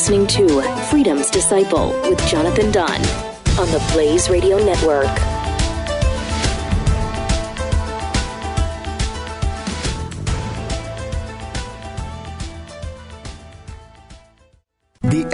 listening to Freedom's Disciple with Jonathan Dunn on the Blaze Radio Network.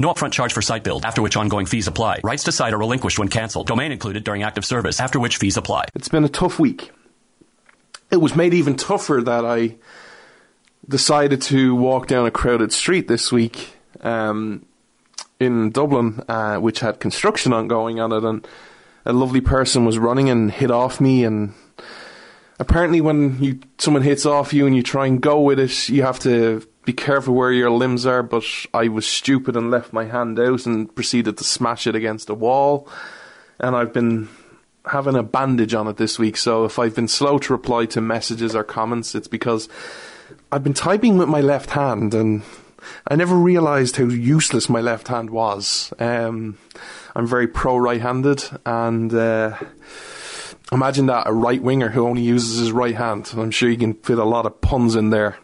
No upfront charge for site build, after which ongoing fees apply. Rights to site are relinquished when canceled. Domain included during active service, after which fees apply. It's been a tough week. It was made even tougher that I decided to walk down a crowded street this week um, in Dublin, uh, which had construction ongoing on it, and a lovely person was running and hit off me and apparently when you someone hits off you and you try and go with it you have to be careful where your limbs are, but I was stupid and left my hand out and proceeded to smash it against a wall. And I've been having a bandage on it this week, so if I've been slow to reply to messages or comments, it's because I've been typing with my left hand and I never realized how useless my left hand was. Um, I'm very pro right handed and. Uh, imagine that a right winger who only uses his right hand. I'm sure you can fit a lot of puns in there.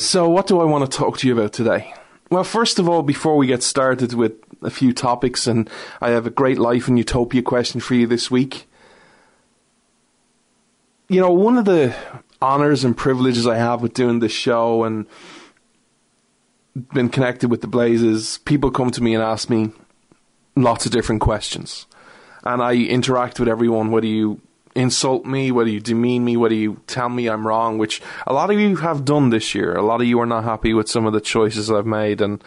So, what do I want to talk to you about today? Well, first of all, before we get started with a few topics, and I have a great life and utopia question for you this week. You know, one of the honors and privileges I have with doing this show and been connected with the Blazes, people come to me and ask me lots of different questions. And I interact with everyone, whether you insult me, whether you demean me, whether you tell me I'm wrong, which a lot of you have done this year. A lot of you are not happy with some of the choices I've made, and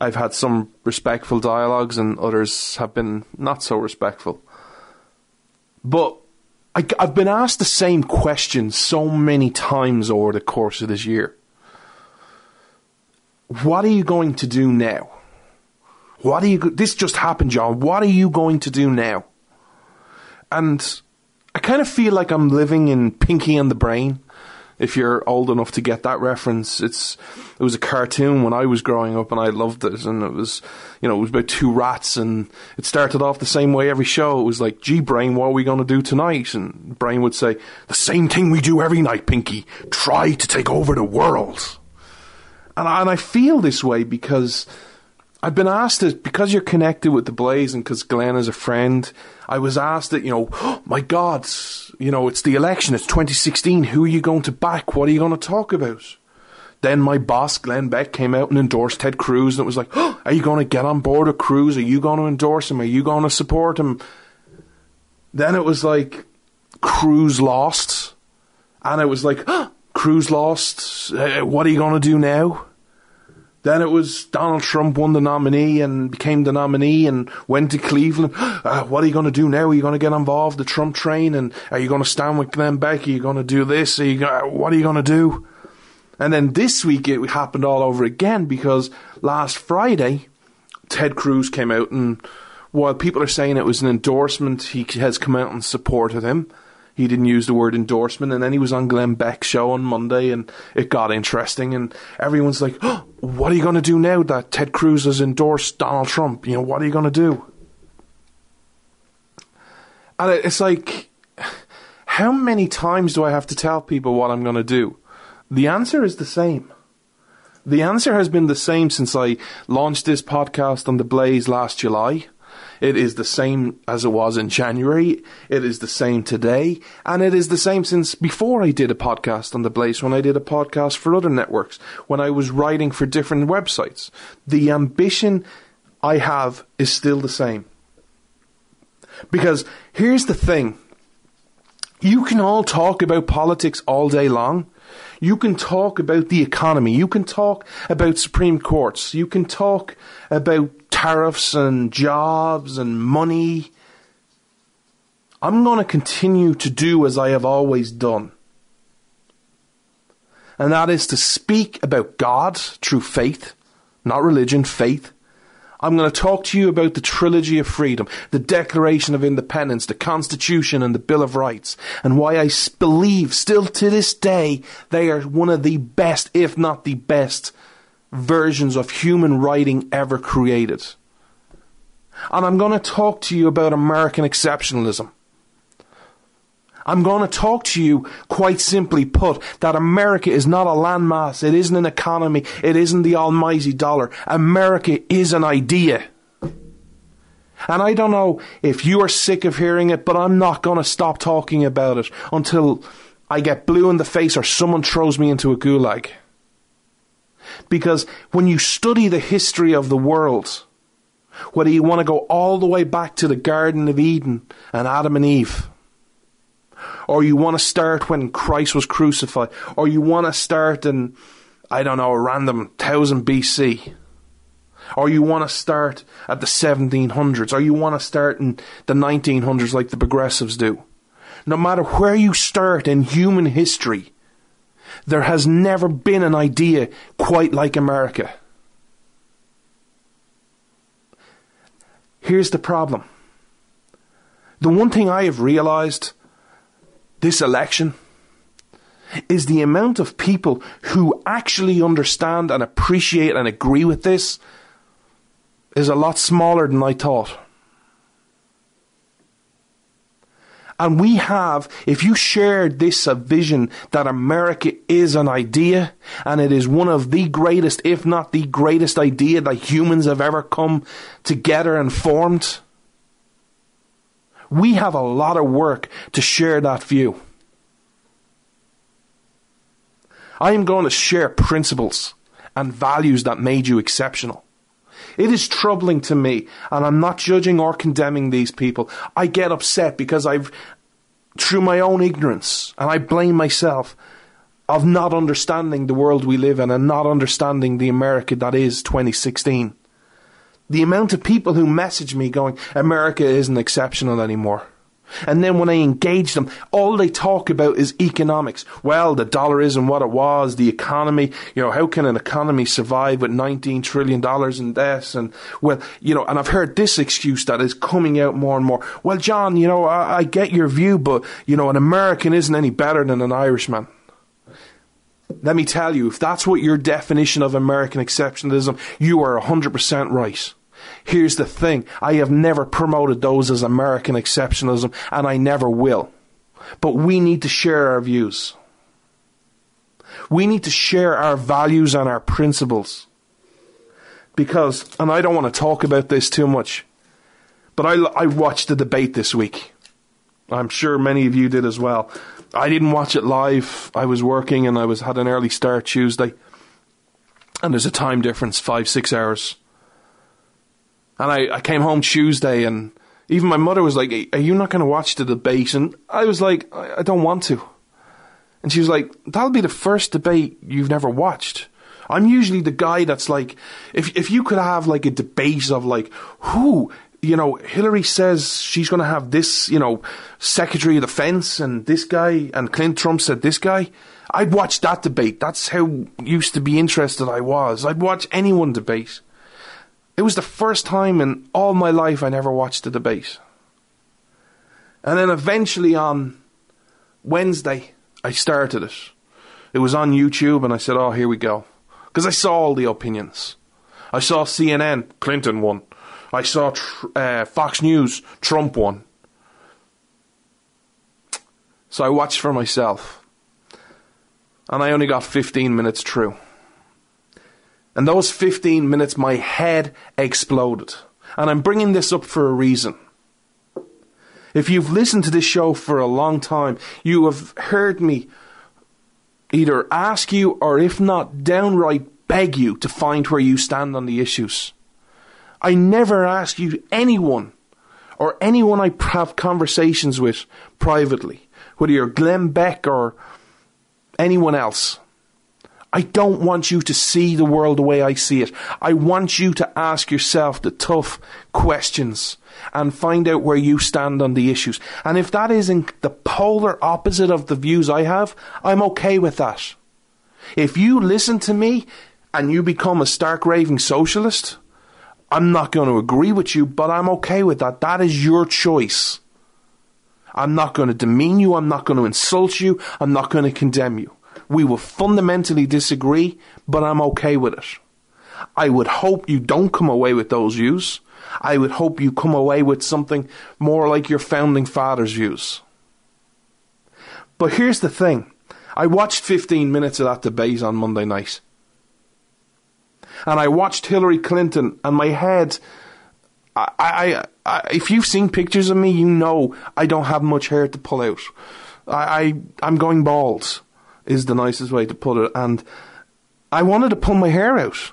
I've had some respectful dialogues, and others have been not so respectful. But I, I've been asked the same question so many times over the course of this year. What are you going to do now? What are you? This just happened, John. What are you going to do now? And I kind of feel like I'm living in Pinky and the Brain. If you're old enough to get that reference, it's it was a cartoon when I was growing up, and I loved it. And it was, you know, it was about two rats, and it started off the same way every show. It was like, "Gee, Brain, what are we going to do tonight?" And Brain would say, "The same thing we do every night, Pinky. Try to take over the world." And I, and I feel this way because I've been asked it because you're connected with the Blaze and because Glenn is a friend. I was asked that, you know, oh, my God, you know, it's the election, it's 2016. Who are you going to back? What are you going to talk about? Then my boss, Glenn Beck, came out and endorsed Ted Cruz, and it was like, oh, are you going to get on board with Cruz? Are you going to endorse him? Are you going to support him? Then it was like, Cruz lost, and it was like, oh, Cruz lost. Uh, what are you going to do now? Then it was Donald Trump won the nominee and became the nominee and went to Cleveland. Uh, what are you going to do now? Are you going to get involved the Trump train? And are you going to stand with Glenn Beck? Are you going to do this? Are you going, what are you going to do? And then this week it happened all over again because last Friday, Ted Cruz came out and while people are saying it was an endorsement, he has come out and supported him he didn't use the word endorsement. And then he was on Glenn Beck's show on Monday, and it got interesting. And everyone's like, oh, "What are you going to do now that Ted Cruz has endorsed Donald Trump? You know, what are you going to do?" And it's like, how many times do I have to tell people what I'm going to do? The answer is the same. The answer has been the same since I launched this podcast on the Blaze last July. It is the same as it was in January. It is the same today. And it is the same since before I did a podcast on The Blaze, when I did a podcast for other networks, when I was writing for different websites. The ambition I have is still the same. Because here's the thing you can all talk about politics all day long. You can talk about the economy. You can talk about Supreme Courts. You can talk about tariffs and jobs and money. I'm going to continue to do as I have always done. And that is to speak about God through faith, not religion, faith. I'm going to talk to you about the Trilogy of Freedom, the Declaration of Independence, the Constitution, and the Bill of Rights, and why I believe, still to this day, they are one of the best, if not the best, versions of human writing ever created. And I'm going to talk to you about American exceptionalism. I'm going to talk to you quite simply put that America is not a landmass. It isn't an economy. It isn't the almighty dollar. America is an idea. And I don't know if you are sick of hearing it, but I'm not going to stop talking about it until I get blue in the face or someone throws me into a gulag. Because when you study the history of the world, whether you want to go all the way back to the Garden of Eden and Adam and Eve, or you want to start when Christ was crucified, or you want to start in, I don't know, a random 1000 BC, or you want to start at the 1700s, or you want to start in the 1900s like the progressives do. No matter where you start in human history, there has never been an idea quite like America. Here's the problem. The one thing I have realized this election is the amount of people who actually understand and appreciate and agree with this is a lot smaller than I thought. And we have, if you shared this a vision that America is an idea, and it is one of the greatest, if not the greatest idea that humans have ever come together and formed, we have a lot of work to share that view. I am going to share principles and values that made you exceptional. It is troubling to me, and I'm not judging or condemning these people. I get upset because I've, through my own ignorance, and I blame myself, of not understanding the world we live in and not understanding the America that is 2016. The amount of people who message me going, America isn't exceptional anymore. And then when I engage them, all they talk about is economics. Well, the dollar isn't what it was, the economy, you know, how can an economy survive with $19 trillion in debt? And, well, you know, and I've heard this excuse that is coming out more and more. Well, John, you know, I, I get your view, but, you know, an American isn't any better than an Irishman. Let me tell you, if that's what your definition of American exceptionalism, you are 100% right. Here's the thing I have never promoted those as American exceptionalism, and I never will. But we need to share our views. We need to share our values and our principles. Because, and I don't want to talk about this too much, but I, I watched the debate this week. I'm sure many of you did as well. I didn't watch it live. I was working and I was had an early start Tuesday. And there's a time difference, five, six hours. And I, I came home Tuesday and even my mother was like, Are you not going to watch the debate? And I was like, I, I don't want to. And she was like, That'll be the first debate you've never watched. I'm usually the guy that's like, if if you could have like a debate of like, who, you know, Hillary says she's going to have this, you know, Secretary of Defense and this guy, and Clint Trump said this guy. I'd watch that debate. That's how used to be interested I was. I'd watch anyone debate. It was the first time in all my life I never watched a debate. And then eventually on Wednesday, I started it. It was on YouTube, and I said, oh, here we go. Because I saw all the opinions. I saw CNN, Clinton won. I saw uh, Fox News, Trump won. So I watched for myself. And I only got 15 minutes through. And those 15 minutes, my head exploded. And I'm bringing this up for a reason. If you've listened to this show for a long time, you have heard me either ask you or, if not, downright beg you to find where you stand on the issues. I never ask you, anyone, or anyone I have conversations with privately, whether you're Glenn Beck or anyone else. I don't want you to see the world the way I see it. I want you to ask yourself the tough questions and find out where you stand on the issues. And if that isn't the polar opposite of the views I have, I'm okay with that. If you listen to me and you become a stark raving socialist, I'm not going to agree with you, but I'm okay with that. That is your choice. I'm not going to demean you. I'm not going to insult you. I'm not going to condemn you. We will fundamentally disagree, but I'm okay with it. I would hope you don't come away with those views. I would hope you come away with something more like your founding fathers' views. But here's the thing I watched 15 minutes of that debate on Monday night. And I watched Hillary Clinton, and my head. I, I, I, if you've seen pictures of me, you know I don't have much hair to pull out. I, I I'm going bald, is the nicest way to put it, and I wanted to pull my hair out.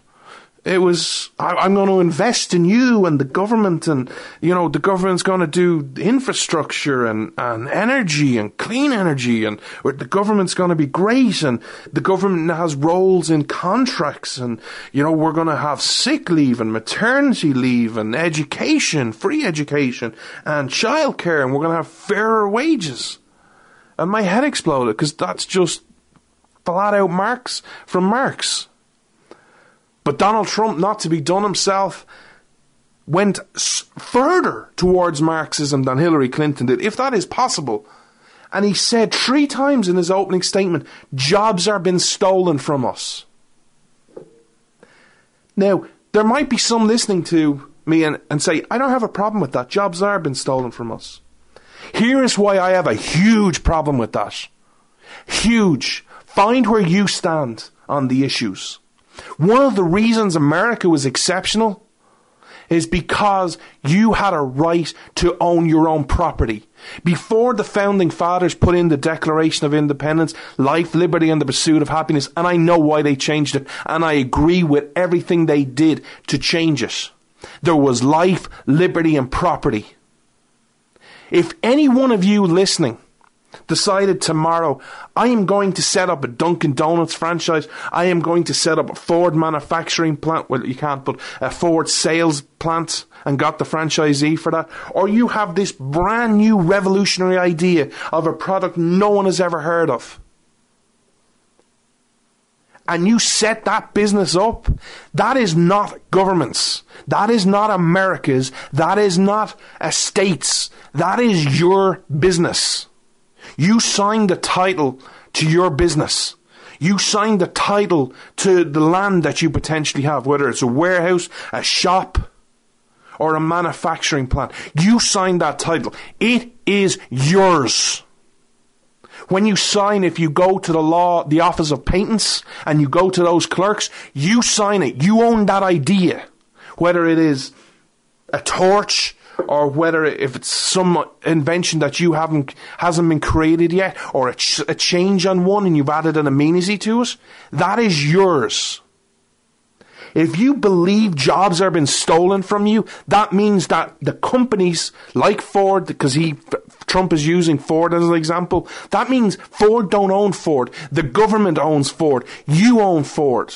It was I, am going to invest in you and the government and you know the government's going to do infrastructure and, and energy and clean energy and the government's going to be great and the government has roles in contracts and you know we're going to have sick leave and maternity leave and education free education and childcare and we're going to have fairer wages. And my head exploded because that's just flat out Marx from Marx but Donald Trump, not to be done himself, went further towards Marxism than Hillary Clinton did, if that is possible. And he said three times in his opening statement, jobs are being stolen from us. Now, there might be some listening to me and, and say, I don't have a problem with that. Jobs are being stolen from us. Here is why I have a huge problem with that. Huge. Find where you stand on the issues. One of the reasons America was exceptional is because you had a right to own your own property. Before the founding fathers put in the Declaration of Independence, life, liberty, and the pursuit of happiness, and I know why they changed it, and I agree with everything they did to change it. There was life, liberty, and property. If any one of you listening decided tomorrow, I am going to set up a Dunkin' Donuts franchise. I am going to set up a Ford manufacturing plant. Well, you can't, but a Ford sales plant and got the franchisee for that. Or you have this brand new revolutionary idea of a product no one has ever heard of. And you set that business up. That is not governments. That is not America's. That is not a state's. That is your business. You signed the title to your business. You signed the title to the land that you potentially have, whether it's a warehouse, a shop, or a manufacturing plant. You signed that title. It is yours. When you sign, if you go to the law, the office of patents, and you go to those clerks, you sign it. You own that idea. Whether it is a torch, or whether if it's some invention that you haven't hasn't been created yet, or a, ch- a change on one and you've added an amenity to it, that is yours. If you believe jobs are being stolen from you, that means that the companies like Ford, because he Trump is using Ford as an example, that means Ford don't own Ford. The government owns Ford. You own Ford.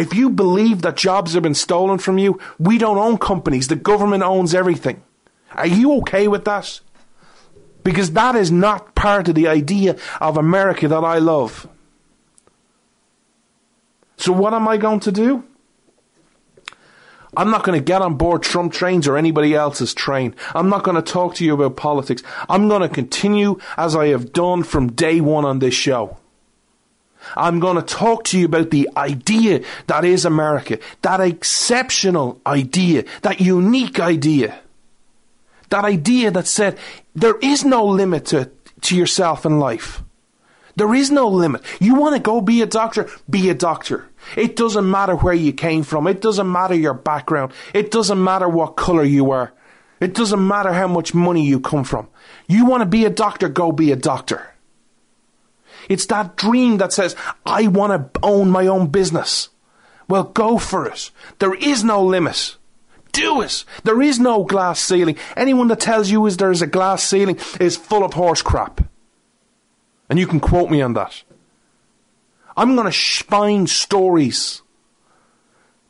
If you believe that jobs have been stolen from you, we don't own companies. The government owns everything. Are you okay with that? Because that is not part of the idea of America that I love. So, what am I going to do? I'm not going to get on board Trump trains or anybody else's train. I'm not going to talk to you about politics. I'm going to continue as I have done from day one on this show. I'm going to talk to you about the idea that is America, that exceptional idea, that unique idea, that idea that said there is no limit to, to yourself in life. There is no limit. You want to go be a doctor? Be a doctor. It doesn't matter where you came from. It doesn't matter your background. It doesn't matter what color you are. It doesn't matter how much money you come from. You want to be a doctor? Go be a doctor. It's that dream that says, I want to own my own business. Well, go for it. There is no limit. Do it. There is no glass ceiling. Anyone that tells you is there's a glass ceiling is full of horse crap. And you can quote me on that. I'm going to find stories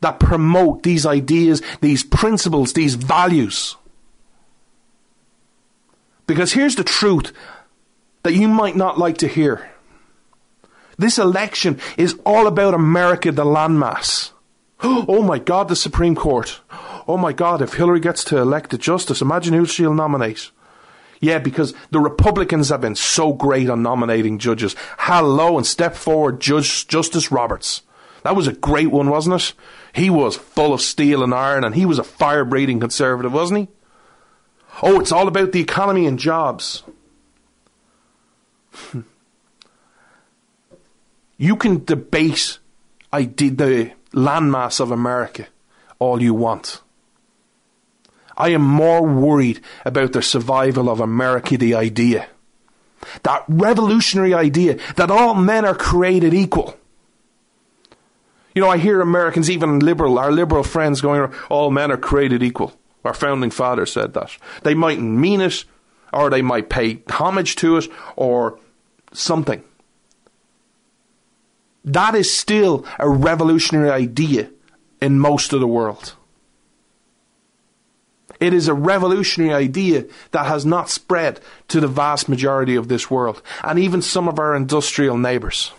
that promote these ideas, these principles, these values. Because here's the truth that you might not like to hear. This election is all about America, the landmass. Oh my God, the Supreme Court. Oh my God, if Hillary gets to elect a justice, imagine who she'll nominate. Yeah, because the Republicans have been so great on nominating judges. Hello and step forward, Judge Justice Roberts. That was a great one, wasn't it? He was full of steel and iron, and he was a fire breathing conservative, wasn't he? Oh, it's all about the economy and jobs. you can debate I did the landmass of America all you want. I am more worried about the survival of America, the idea. That revolutionary idea that all men are created equal. You know, I hear Americans, even liberal, our liberal friends going, all men are created equal. Our founding fathers said that. They mightn't mean it, or they might pay homage to it, or something. That is still a revolutionary idea in most of the world. It is a revolutionary idea that has not spread to the vast majority of this world, and even some of our industrial neighbours.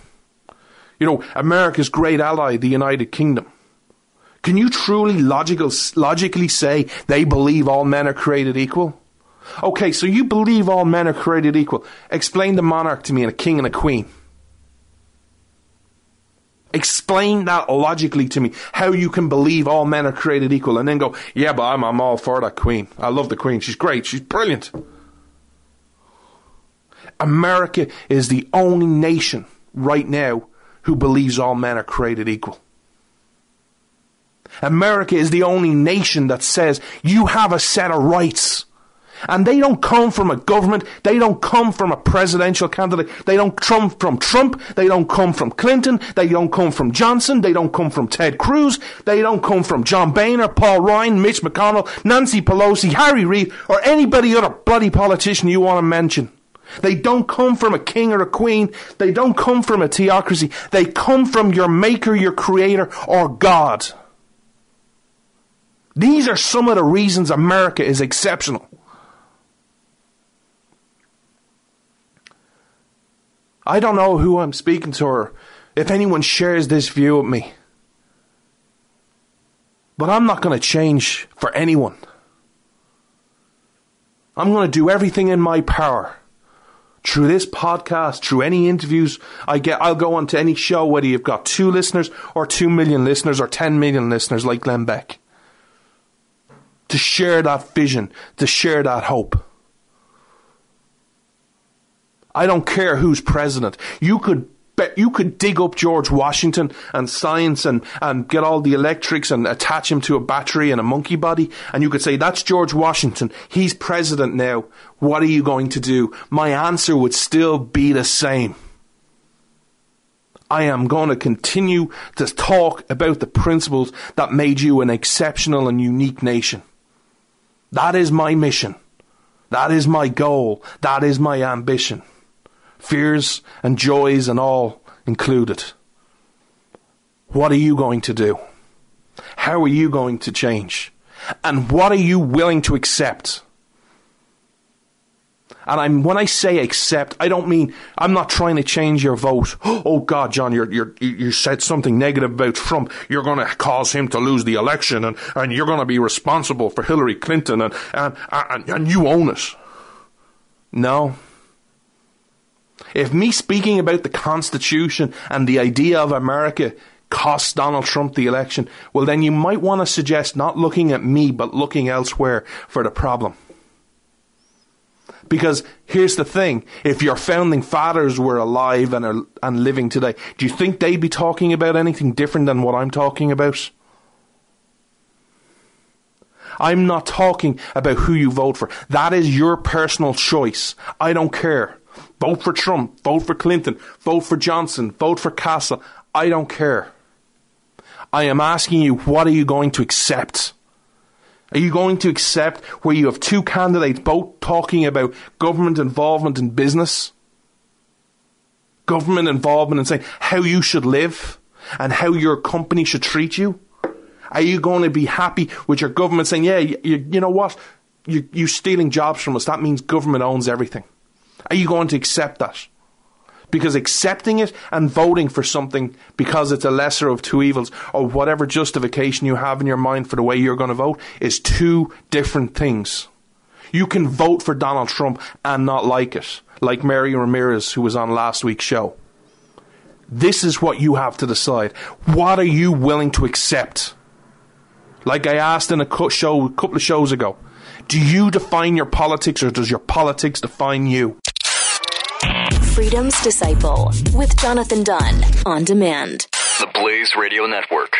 You know, America's great ally, the United Kingdom. Can you truly logical, logically say they believe all men are created equal? Okay, so you believe all men are created equal. Explain the monarch to me and a king and a queen. Explain that logically to me, how you can believe all men are created equal, and then go, yeah, but I'm, I'm all for that queen. I love the queen. She's great. She's brilliant. America is the only nation right now who believes all men are created equal. America is the only nation that says you have a set of rights and they don't come from a government. They don't come from a presidential candidate. They don't come from Trump. They don't come from Clinton. They don't come from Johnson. They don't come from Ted Cruz. They don't come from John Boehner, Paul Ryan, Mitch McConnell, Nancy Pelosi, Harry Reid, or anybody other bloody politician you want to mention. They don't come from a king or a queen. They don't come from a theocracy. They come from your maker, your creator, or God. These are some of the reasons America is exceptional. I don't know who I'm speaking to or if anyone shares this view with me. But I'm not going to change for anyone. I'm going to do everything in my power. Through this podcast, through any interviews I get, I'll go on to any show, whether you've got two listeners or two million listeners or ten million listeners like Glenn Beck. To share that vision, to share that hope. I don't care who's president. You could bet you could dig up George Washington and science and, and get all the electrics and attach him to a battery and a monkey body, and you could say, That's George Washington. He's president now. What are you going to do? My answer would still be the same. I am going to continue to talk about the principles that made you an exceptional and unique nation. That is my mission. That is my goal. That is my ambition fears and joys and all included. What are you going to do? How are you going to change? And what are you willing to accept? And I'm when I say accept, I don't mean I'm not trying to change your vote. Oh God, John, you're, you're, you said something negative about Trump. You're going to cause him to lose the election, and, and you're going to be responsible for Hillary Clinton, and, and, and, and you own it. No, if me speaking about the Constitution and the idea of America cost Donald Trump the election, well, then you might want to suggest not looking at me, but looking elsewhere for the problem. Because here's the thing if your founding fathers were alive and, are, and living today, do you think they'd be talking about anything different than what I'm talking about? I'm not talking about who you vote for. That is your personal choice. I don't care. Vote for Trump, vote for Clinton, vote for Johnson, vote for Castle. I don't care. I am asking you, what are you going to accept? Are you going to accept where you have two candidates both talking about government involvement in business? Government involvement and saying how you should live and how your company should treat you? Are you going to be happy with your government saying, yeah, you, you know what? You, you stealing jobs from us. That means government owns everything. Are you going to accept that? Because accepting it and voting for something because it's a lesser of two evils or whatever justification you have in your mind for the way you're going to vote is two different things. You can vote for Donald Trump and not like it, like Mary Ramirez, who was on last week's show. This is what you have to decide. What are you willing to accept? Like I asked in a show a couple of shows ago, do you define your politics or does your politics define you? Freedom's Disciple with Jonathan Dunn on demand. The Blaze Radio Network.